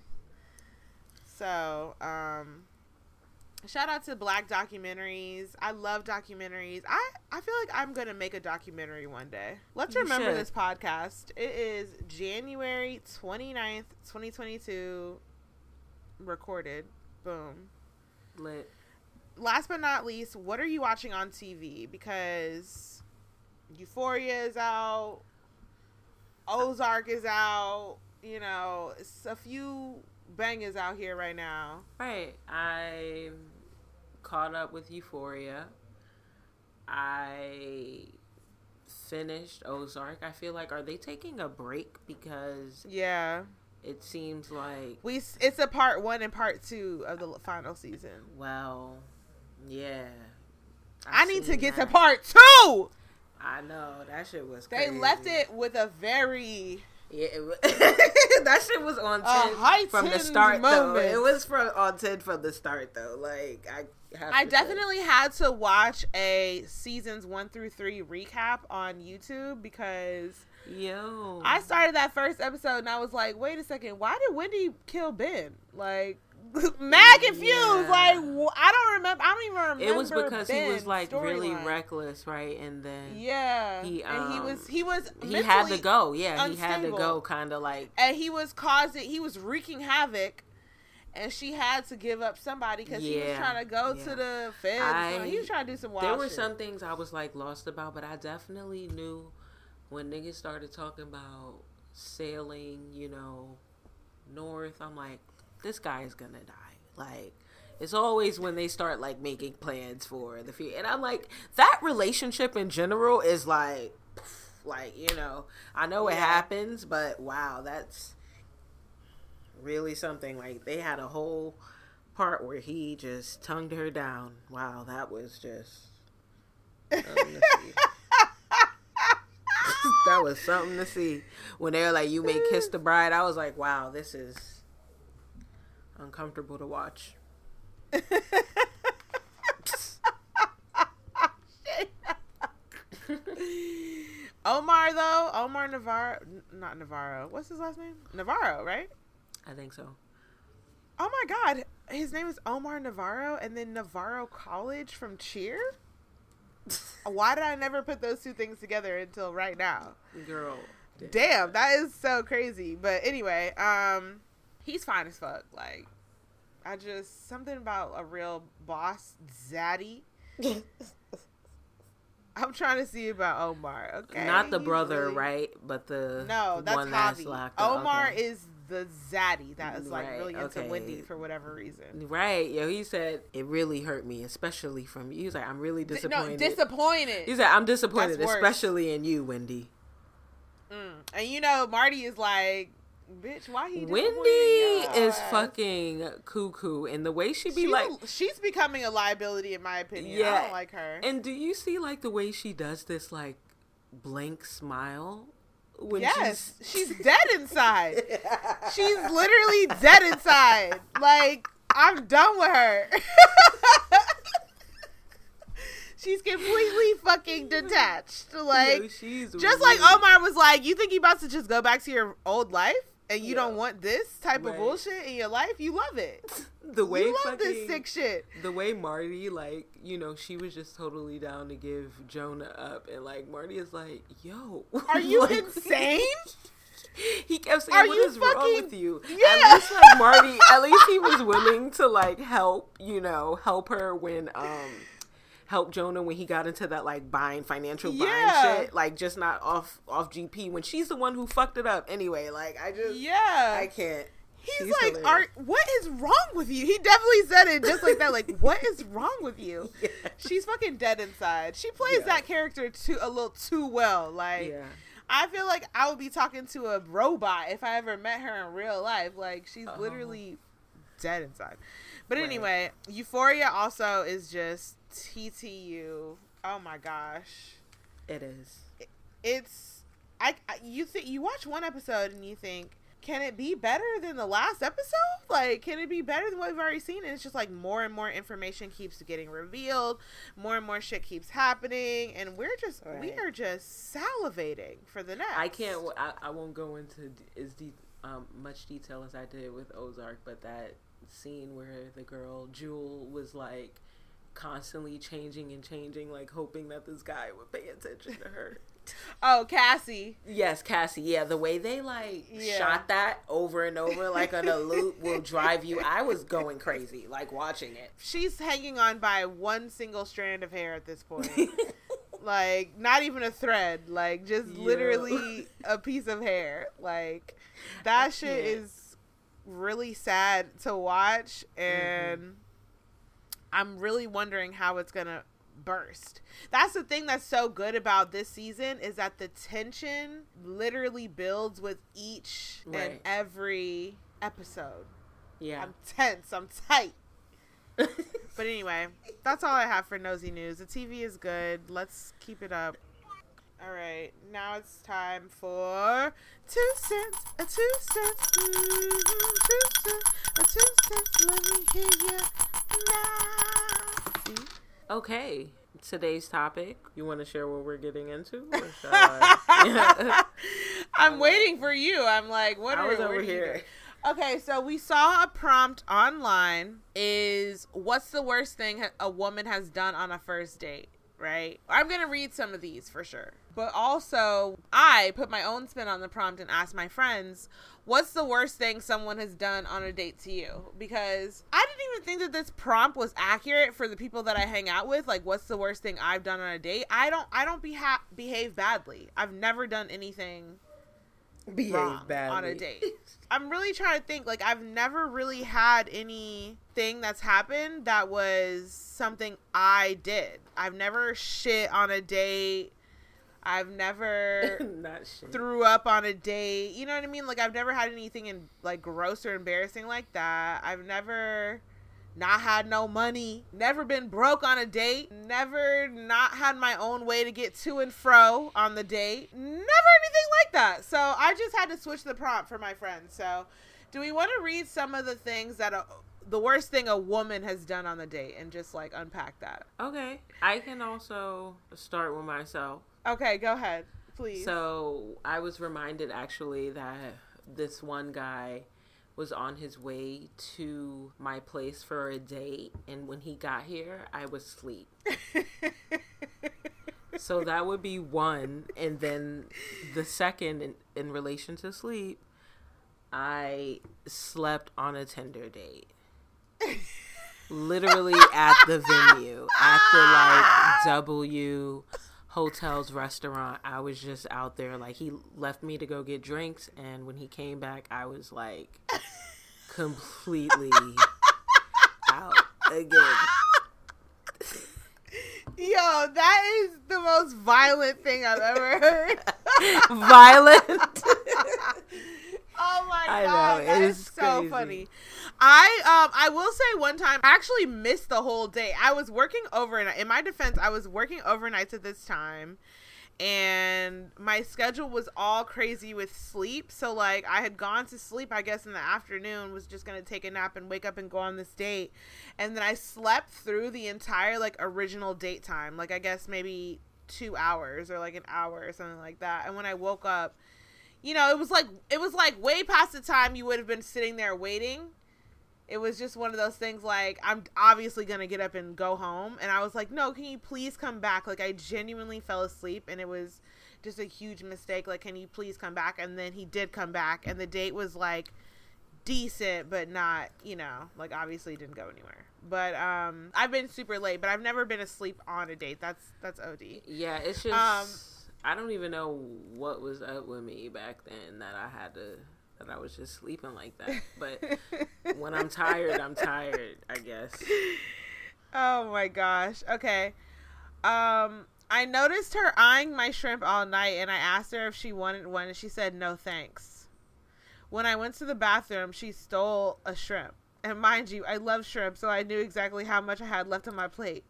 So, um, shout out to Black documentaries. I love documentaries. I I feel like I'm gonna make a documentary one day. Let's You remember should. this podcast. It is January 29th, 2022. Recorded. Boom lit. Last but not least, what are you watching on TV? Because Euphoria is out, Ozark is out. You know, it's a few bangers out here right now. Right. I caught up with Euphoria. I finished Ozark. I feel like are they taking a break because Yeah, it seems like we it's a part one and part two of the final season. well, yeah. I I've need to get that. to part two. I know that shit was. They crazy. left it with a very Yeah, [laughs] that shit was on ten from the start. Though it was from on ten from the start though. Like I, have I to say. definitely had to watch a seasons one through three recap on YouTube because yo. I started that first episode and I was like, wait a second, why did Wendy kill Ben? Like, [laughs] mad confused. Yeah. Like, I don't remember. I don't even remember. it was because he was like really storyline. reckless, right? And then Yeah, He, and he um, was he was he had to go. Yeah, he had to go. Kind of like and he was causing he was wreaking havoc. And she had to give up somebody because he was trying to go yeah. to the feds. I- he was trying to do some wild there were shit. some things I was like lost about, but I definitely knew when niggas started talking about sailing, you know, north. I'm like, this guy is gonna die. Like, it's always when they start like making plans for the future, and I'm like, that relationship in general is like, like you know, I know it Yeah. happens, but wow, that's really something. Like they had a whole part where he just tongued her down. Wow, that was just. something to see. [laughs] that was something to see. When they were like, "You may kiss the bride," I was like, "Wow, this is uncomfortable to watch." [laughs] Omar though, Omar Navarro, not Navarro. What's his last name? Navarro, right? I think so. Oh my God, his name is Omar Navarro, and then Navarro College from Cheer. [laughs] Why did I never put those two things together until right now? Girl, Damn, that is so crazy. But anyway, um, he's fine as fuck. Like, I just something about a real boss, Zaddy. [laughs] I'm trying to see about Omar. Okay, not the He's brother, really- right? But the No, that's one that's Javi. locked Omar. Okay. is the zaddy that is like Right, really into okay. Wendy for whatever reason. Right, yo, he said it really hurt me, especially from you. He was like, I'm really D- disappointed. No, disappointed. He said, I'm disappointed, especially in you, Wendy. Mm. And you know, Marty is like, bitch, why he Wendy is fucking cuckoo, and the way she be She's, like, she's becoming a liability in my opinion. Yeah, I don't like her. and do you see like the way she does this like blank smile when yes, she's she's dead inside. [laughs] she's literally dead inside. Like I'm done with her. [laughs] she's completely fucking detached. [laughs] Like Yo, she's just like Omar was like, you think you about to just go back to your old life and you Yeah. don't want this type Right. of bullshit in your life? You love it. [laughs] the way you love fucking, this sick shit. the way Marty, like, you know, she was just totally down to give Jonah up, and like Marty is like, "Yo, [laughs] Are you like- insane? [laughs] He kept saying, Are "What you is wrong fucking- with you?" Yeah. At least like Marty, at least he was willing to like help, you know, help her when um help Jonah when he got into that like buying financial buying shit, like just not off off GP when she's the one who fucked it up anyway. Like I just Yeah. I can't. He's She's like, hilarious. "Are what is wrong with you?" He definitely said it just like that. Like, [laughs] what is wrong with you? Yeah. She's fucking dead inside. She plays Yeah. that character too a little too well. Like, Yeah. I feel like I would be talking to a robot if I ever met her in real life. Like, she's Uh-huh. literally dead inside. But Right. anyway, Euphoria also is just TTU. Oh my gosh, It is. it's I, I you think you watch one episode and you think can it be better than the last episode like can it be better than what we've already seen and it's just like more and more information keeps getting revealed more and more shit keeps happening and we're just we are just salivating for the next I can't. I, I won't go into as deep, um, much detail as I did with Ozark, but that scene where the girl Jules was like constantly changing and changing, like hoping that this guy would pay attention to her. [laughs] oh cassie yes, Cassie. Yeah, the way they like Yeah. shot that over and over, like on a loop, will drive you. I was going crazy, like watching it. she's hanging on by one single strand of hair at this point [laughs] like not even a thread like just literally a piece of hair like that shit is really sad to watch mm-hmm. and i'm really wondering how it's gonna burst that's the thing that's so good about this season is that the tension literally builds with each and every episode yeah. i'm tense i'm tight [laughs] but anyway, that's all I have for nosy news. The TV is good. Let's keep it up. All right, now it's time for two cents, a two cents, mm-hmm, two cents, a two cents. Let me hear you now. Okay, today's topic. You want to share what we're getting into? Or [laughs] shall I? [laughs] I'm waiting for you. I'm like, what I are was what over are you here. Okay, so we saw a prompt online is what's the worst thing a woman has done on a first date, right? I'm going to read some of these for sure. But also, I put my own spin on the prompt and asked my friends, what's the worst thing someone has done on a date to you? Because I didn't even think that this prompt was accurate for the people that I hang out with. Like, what's the worst thing I've done on a date? I don't, I don't beha- behave badly. I've never done anything Behave wrong on a date. I'm really trying to think. Like, I've never really had anything that's happened that was something I did. I've never shit on a date. I've never [laughs] Not shit. threw up on a date. You know what I mean? Like, I've never had anything in like gross or embarrassing like that. I've never not had no money, never been broke on a date, never not had my own way to get to and fro on the date, never anything like that. So I just had to switch the prompt for my friends. So, do we want to read some of the things that a, the worst thing a woman has done on the date and just like unpack that? Okay, I can also start with myself. Okay, go ahead, please. So I was reminded actually that this one guy was on his way to my place for a date, and when he got here, I was asleep. [laughs] so that would be one, and then the second in, in relation to sleep, I slept on a Tinder date. Literally at the venue, at the like [laughs] W hotels restaurant. I was just out there. Like he left me to go get drinks, and when he came back, I was like [laughs] completely out again. Yo, that is the most violent thing I've ever heard. [laughs] Violent. [laughs] oh my I god, know, that it is is so crazy. funny. I um I will say one time I actually missed the whole day. I was working overnight. In my defense, I was working overnights at this time. And my schedule was all crazy with sleep. So like I had gone to sleep, I guess in the afternoon, was just gonna take a nap and wake up and go on this date. And then I slept through the entire like original date time. Like I guess maybe two hours or like an hour or something like that. And when I woke up, you know, it was like it was like way past the time you would have been sitting there waiting. It was just one of those things like I'm obviously gonna get up and go home, and I was like, no, can you please come back? Like I genuinely fell asleep, and it was just a huge mistake. Like, can you please come back? And then he did come back, and the date was like decent, but not, you know, like obviously didn't go anywhere. But um, I've been super late, but I've never been asleep on a date. That's that's od. Yeah, it's just Um, I don't even know what was up with me back then that I had to that I was just sleeping like that. But when I'm tired, I'm tired. I guess. Oh my gosh. Okay. Um I noticed her eyeing my shrimp all night and I asked her if she wanted one and she said no thanks. When I went to the bathroom, she stole a shrimp. And mind you, I love shrimp, so I knew exactly how much I had left on my plate.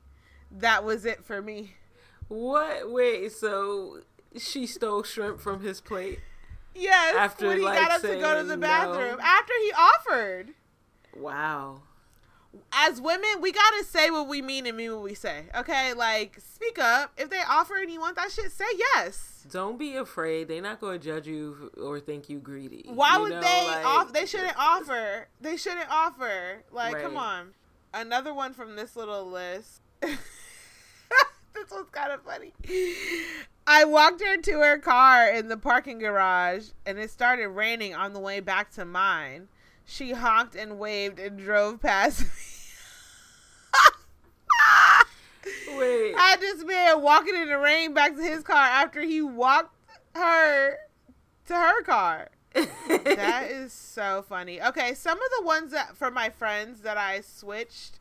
That was it for me. What? Wait. So she stole shrimp from his plate. Yes, After, when he like, got up to go to the no. bathroom. After he offered. Wow. as women, we gotta say what we mean and mean what we say. Okay, like speak up. If they offer and you want that shit, say yes. Don't be afraid. They're not going to judge you or think you greedy. Why You would know, they like- off? They shouldn't offer. They shouldn't offer. Like, come on. Another one from this little list. [laughs] [laughs] this was kind of funny. I walked her to her car in the parking garage, and it started raining on the way back to mine. She honked and waved and drove past me. [laughs] Wait. had this man walking in the rain back to his car after he walked her to her car. [laughs] that is so funny. Okay, some of the ones that for my friends that I switched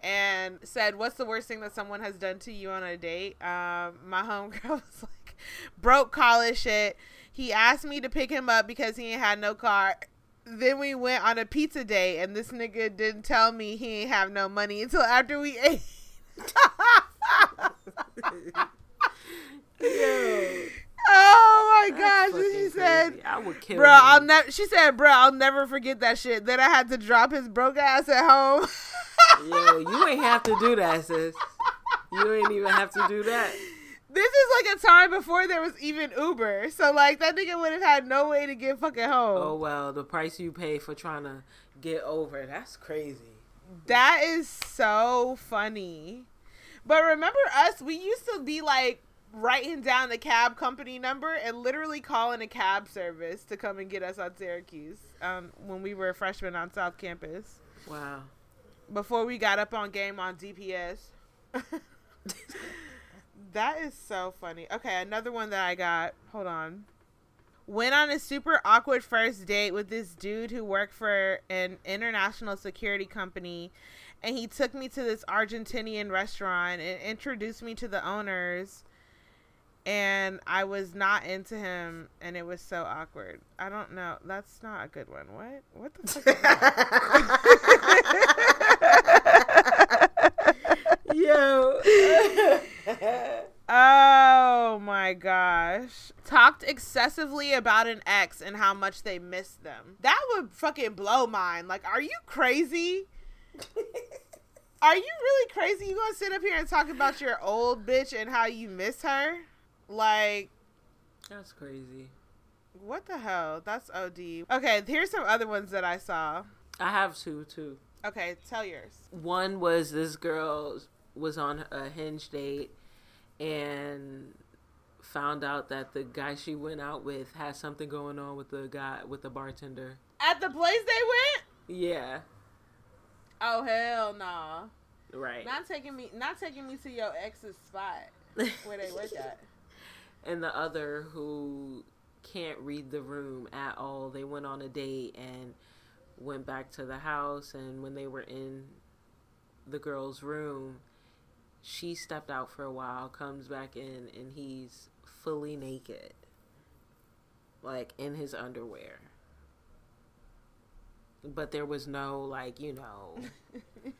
and said, "What's the worst thing that someone has done to you on a date?" Um, my homegirl [laughs] was like, "Broke college shit." He asked me to pick him up because he ain't had no car. Then we went on a pizza date, and this nigga didn't tell me he ain't have no money until after we [laughs] ate. [laughs] Yo. That would kill Bro. I'll never. She said, "Bro, I'll never forget that shit." Then I had to drop his broke ass at home. Yo, you ain't have to do that, sis. You ain't even have to do that. this is like a time before there was even Uber, so like that nigga would have had no way to get fucking home. Oh well, the price you pay for trying to get over, that's crazy. That is so funny. But remember us? We used to be like writing down the cab company number and literally calling a cab service to come and get us on Syracuse um, when we were freshmen on South Campus. Wow. Before we got up on game on DPS. [laughs] that is so funny. Okay, another one that I got. Hold on. Went on a super awkward first date with this dude who worked for an international security company. And he took me to this Argentinian restaurant and introduced me to the owners. And I was not into him, and it was so awkward. I don't know. That's not a good one. What? What the fuck? [laughs] Yo. Oh my gosh. Talked excessively about an ex and how much they missed them. That would fucking blow mine. Like, are you crazy? Are you really crazy? You gonna sit up here and talk about your old bitch and how you miss her? Like, that's crazy. what the hell? That's OD. Okay, here's some other ones that I saw. I have two too. Okay, tell yours. One was this girl was on a hinge date and found out that the guy she went out with had something going on with the guy with the bartender. At the place they went? Yeah. Oh hell nah. Right. Not taking me not taking me to your ex's spot where they work at. [laughs] [laughs] and the other who can't read the room at all. They went on a date and went back to the house and when they were in the girl's room, she stepped out for a while, comes back in and he's fully naked. Like in his underwear. But there was no like, you know, [laughs]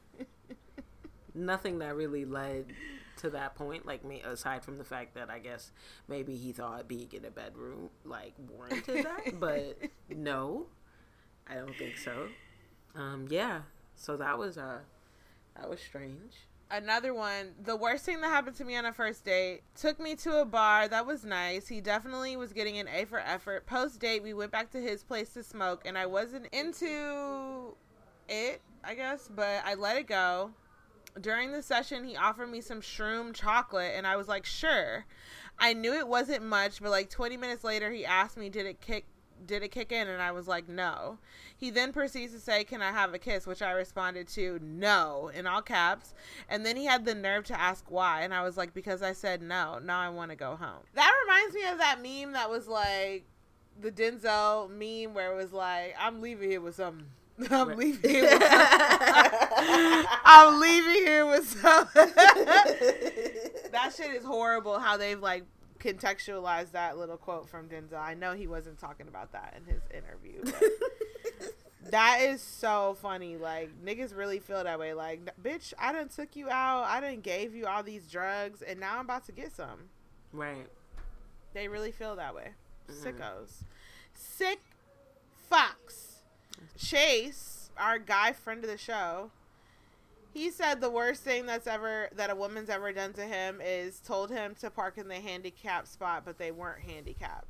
nothing that really led to that point like me aside from the fact that i guess maybe he thought being in a bedroom like warranted that [laughs] but no i don't think so um yeah so that was uh that was strange Another one, the worst thing that happened to me on a first date, took me to a bar. That was nice. He definitely was getting an A for effort. Post date, we went back to his place to smoke, and I wasn't into it, I guess, but I let it go. During the session, he offered me some shroom chocolate, and I was like, sure. I knew it wasn't much, but like 20 minutes later, he asked me, did it kick? Did it kick in? And I was like, no. He then proceeds to say, Can I have a kiss? Which I responded to, no, in all caps. And then he had the nerve to ask why. And I was like, Because I said no. Now I want to go home. That reminds me of that meme that was like the Denzel meme where it was like, I'm leaving here with something. [laughs] [laughs] I'm leaving here with something. I'm leaving [laughs] here with something. that shit is horrible how they've like contextualized that little quote from Denzel. I know he wasn't talking about that in his interview. [laughs] That is so funny. Like niggas really feel that way. Like, bitch, I done took you out. I done gave you all these drugs, and now I'm about to get some. right They really feel that way. Mm-hmm. Sickos. Sick fox. Chase, our guy friend of the show, he said the worst thing that's ever that a woman's ever done to him is told him to park in the handicap spot, but they weren't handicapped.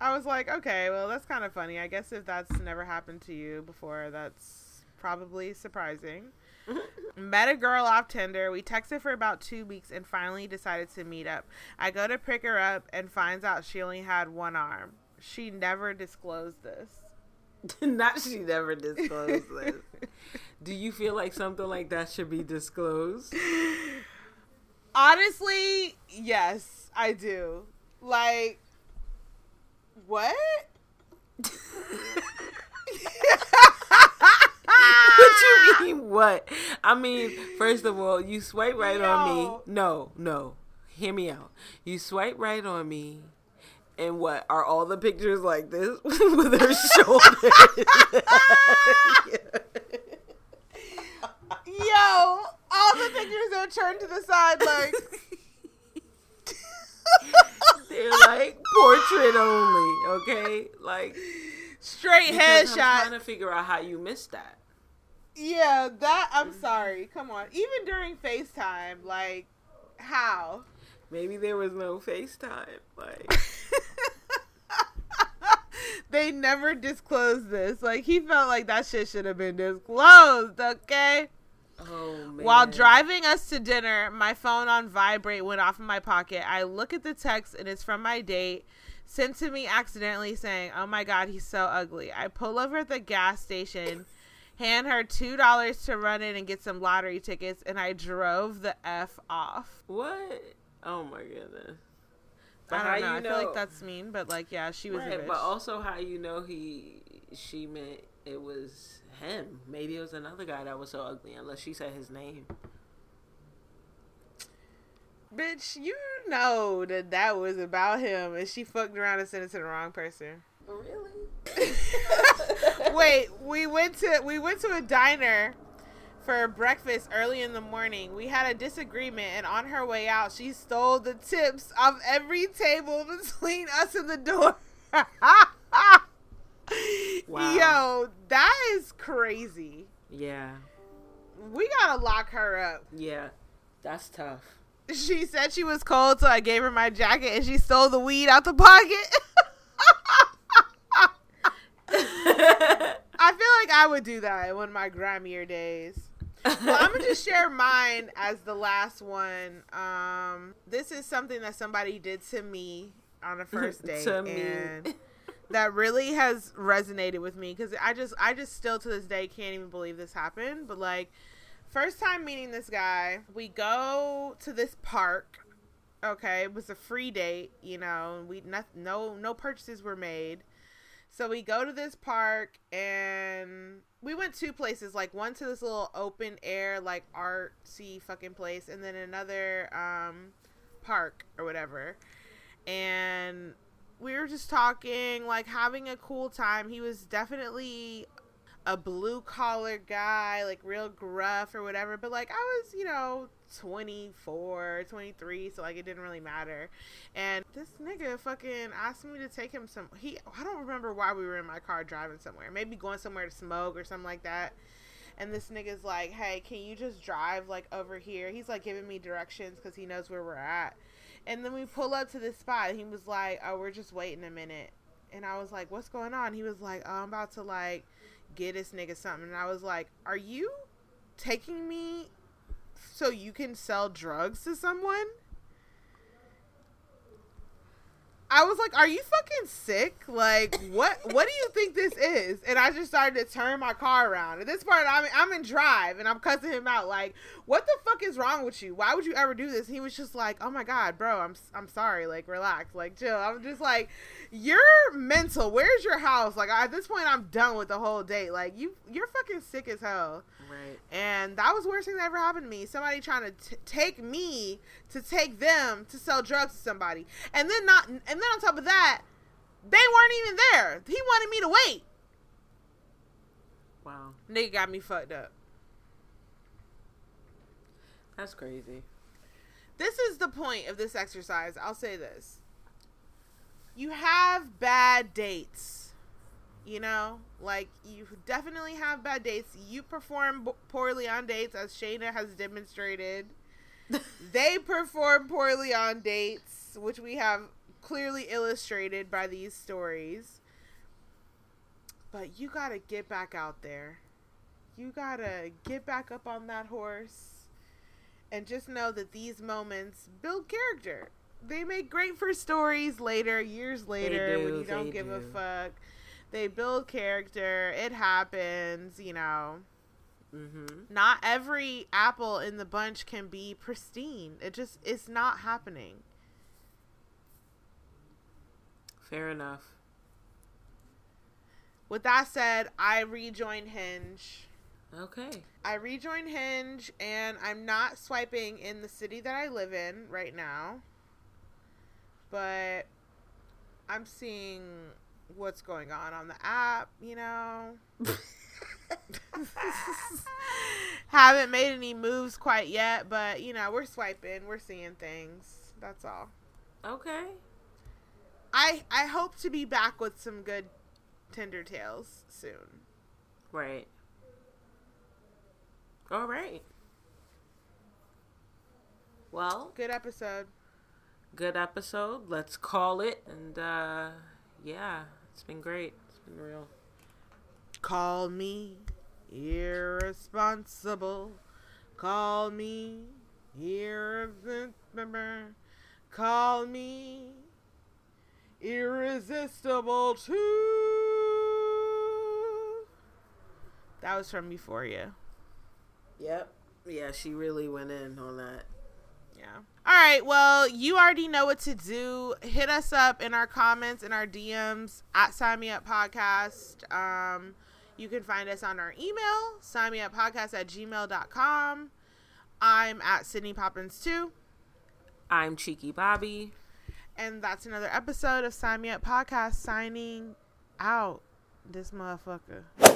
I was like, okay, well, that's kind of funny. I guess if that's never happened to you before, that's probably surprising. [laughs] Met a girl off Tinder. We texted for about two weeks and finally decided to meet up. I go to pick her up and finds out she only had one arm. She never disclosed this. [laughs] not she never disclosed this. Do you feel like something like that should be disclosed? Honestly, yes, I do. Like, what? what you mean what? I mean first of all you swipe right on me. No. No hear me out. You swipe right on me and what are all the pictures like this [laughs] with her shoulders [laughs] Yo, all the pictures are turned to the side, like, [laughs] they're like portrait only. Okay, like Straight because I'm headshot. trying to figure out how you missed that. Yeah, that I'm mm-hmm. sorry. Come on. Even during FaceTime, like how? Maybe there was no FaceTime. Like, [laughs] they never disclosed this. Like he felt like that shit should have been disclosed, okay? oh man. While driving us to dinner, my phone on vibrate went off in my pocket. I look at the text and it's from my date, sent to me accidentally saying, "Oh my god, he's so ugly." I pull over at the gas station, hand her two dollars to run in and get some lottery tickets, and I drove the f off. what? Oh my goodness. I how know. you I feel like that's mean, but like, yeah, she was right, but also how you know he she meant it was him. Maybe it was another guy that was so ugly, unless she said his name. Bitch, you know that that was about him, and she fucked around and sent it to the wrong person. Really? [laughs] Wait, we went to we went to a diner for breakfast early in the morning. We had a disagreement, and on her way out, she stole the tips of every table [laughs] between us and the door. [laughs] Wow. Yo, that is crazy. Yeah. We gotta lock her up. Yeah. That's tough. She said she was cold, so I gave her my jacket, and she stole the weed out the pocket. [laughs] I feel like I would do that in one of my grimier days. Well, I'm gonna just share mine as the last one. Um, this is something that somebody did to me on a [laughs] first date, and [laughs] that really has resonated with me because I just, I just still to this day can't even believe this happened. But like, first time meeting this guy, we go to this park. Okay, it was a free date, you know. We no no purchases were made. So we go to this park and we went two places, like one to this little open air, like artsy fucking place, and then another um park or whatever. And we were just talking, like having a cool time. He was definitely a blue collar guy, like real gruff or whatever, but like I was, you know, 24, 23, so like it didn't really matter. And this nigga fucking asked me to take him some he I don't remember why we were in my car driving somewhere. Maybe going somewhere to smoke or something like that. And this nigga's like, "Hey, can you just drive like over here?" He's like giving me directions cuz he knows where we're at. And then we pull up to this spot. He was like, "Oh, we're just waiting a minute." And I was like, "What's going on?" He was like, oh, "I'm about to like get this nigga something." And I was like, "Are you taking me so you can sell drugs to someone?" I was like, "Are you fucking sick? Like, what? What do you think this is?" And I just started to turn my car around. At this part, I'm I'm in drive, and I'm cussing him out. Like, "What the fuck is wrong with you? Why would you ever do this?" And he was just like, "Oh my god, bro, I'm I'm sorry. Like, relax. Like, chill." I'm just like, "You're mental. Where's your house?" Like, at this point, I'm done with the whole date. Like, you you're fucking sick as hell. Right. And that was the worst thing that ever happened to me. Somebody trying to t- take me to take them to sell drugs to somebody, and then not, and then on top of that, they weren't even there. He wanted me to wait. Wow. Nigga got me fucked up. That's crazy. This is the point of this exercise. I'll say this: you have bad dates. You know, like you definitely have bad dates. You perform b- poorly on dates, as Shayna has demonstrated. [laughs] they perform poorly on dates, which we have clearly illustrated by these stories. But you gotta get back out there. You gotta get back up on that horse and just know that these moments build character. They make great for stories later, years later, when you don't give a fuck. They build character. It happens, you know Mm-hmm. not every apple in the bunch can be pristine. It just it's not happening. Fair enough. With that said, I rejoin Hinge. Okay. I rejoin Hinge and I'm not swiping in the city that I live in right now. But I'm seeing what's going on on the app, you know. [laughs] Haven't made any moves quite yet, but you know, we're swiping, we're seeing things. That's all. Okay. I I hope to be back with some good Tinder tales soon. Right. All right. Well, Good episode. good episode. Let's call it. And uh yeah, it's been great. It's been real. Call me irresponsible. Call me irresistible. Call me irresistible too. That was from Euphoria. Yep. Yeah, she really went in on that. Yeah. All right. Well, you already know what to do. Hit us up in our comments and our DMs at Sign Me Up Podcast. Um, you can find us on our email, sign me up podcast at gmail.com. I'm at Sydney Poppins too. I'm Cheeky Bobby. And that's another episode of Sign Me Up Podcast signing out. This motherfucker.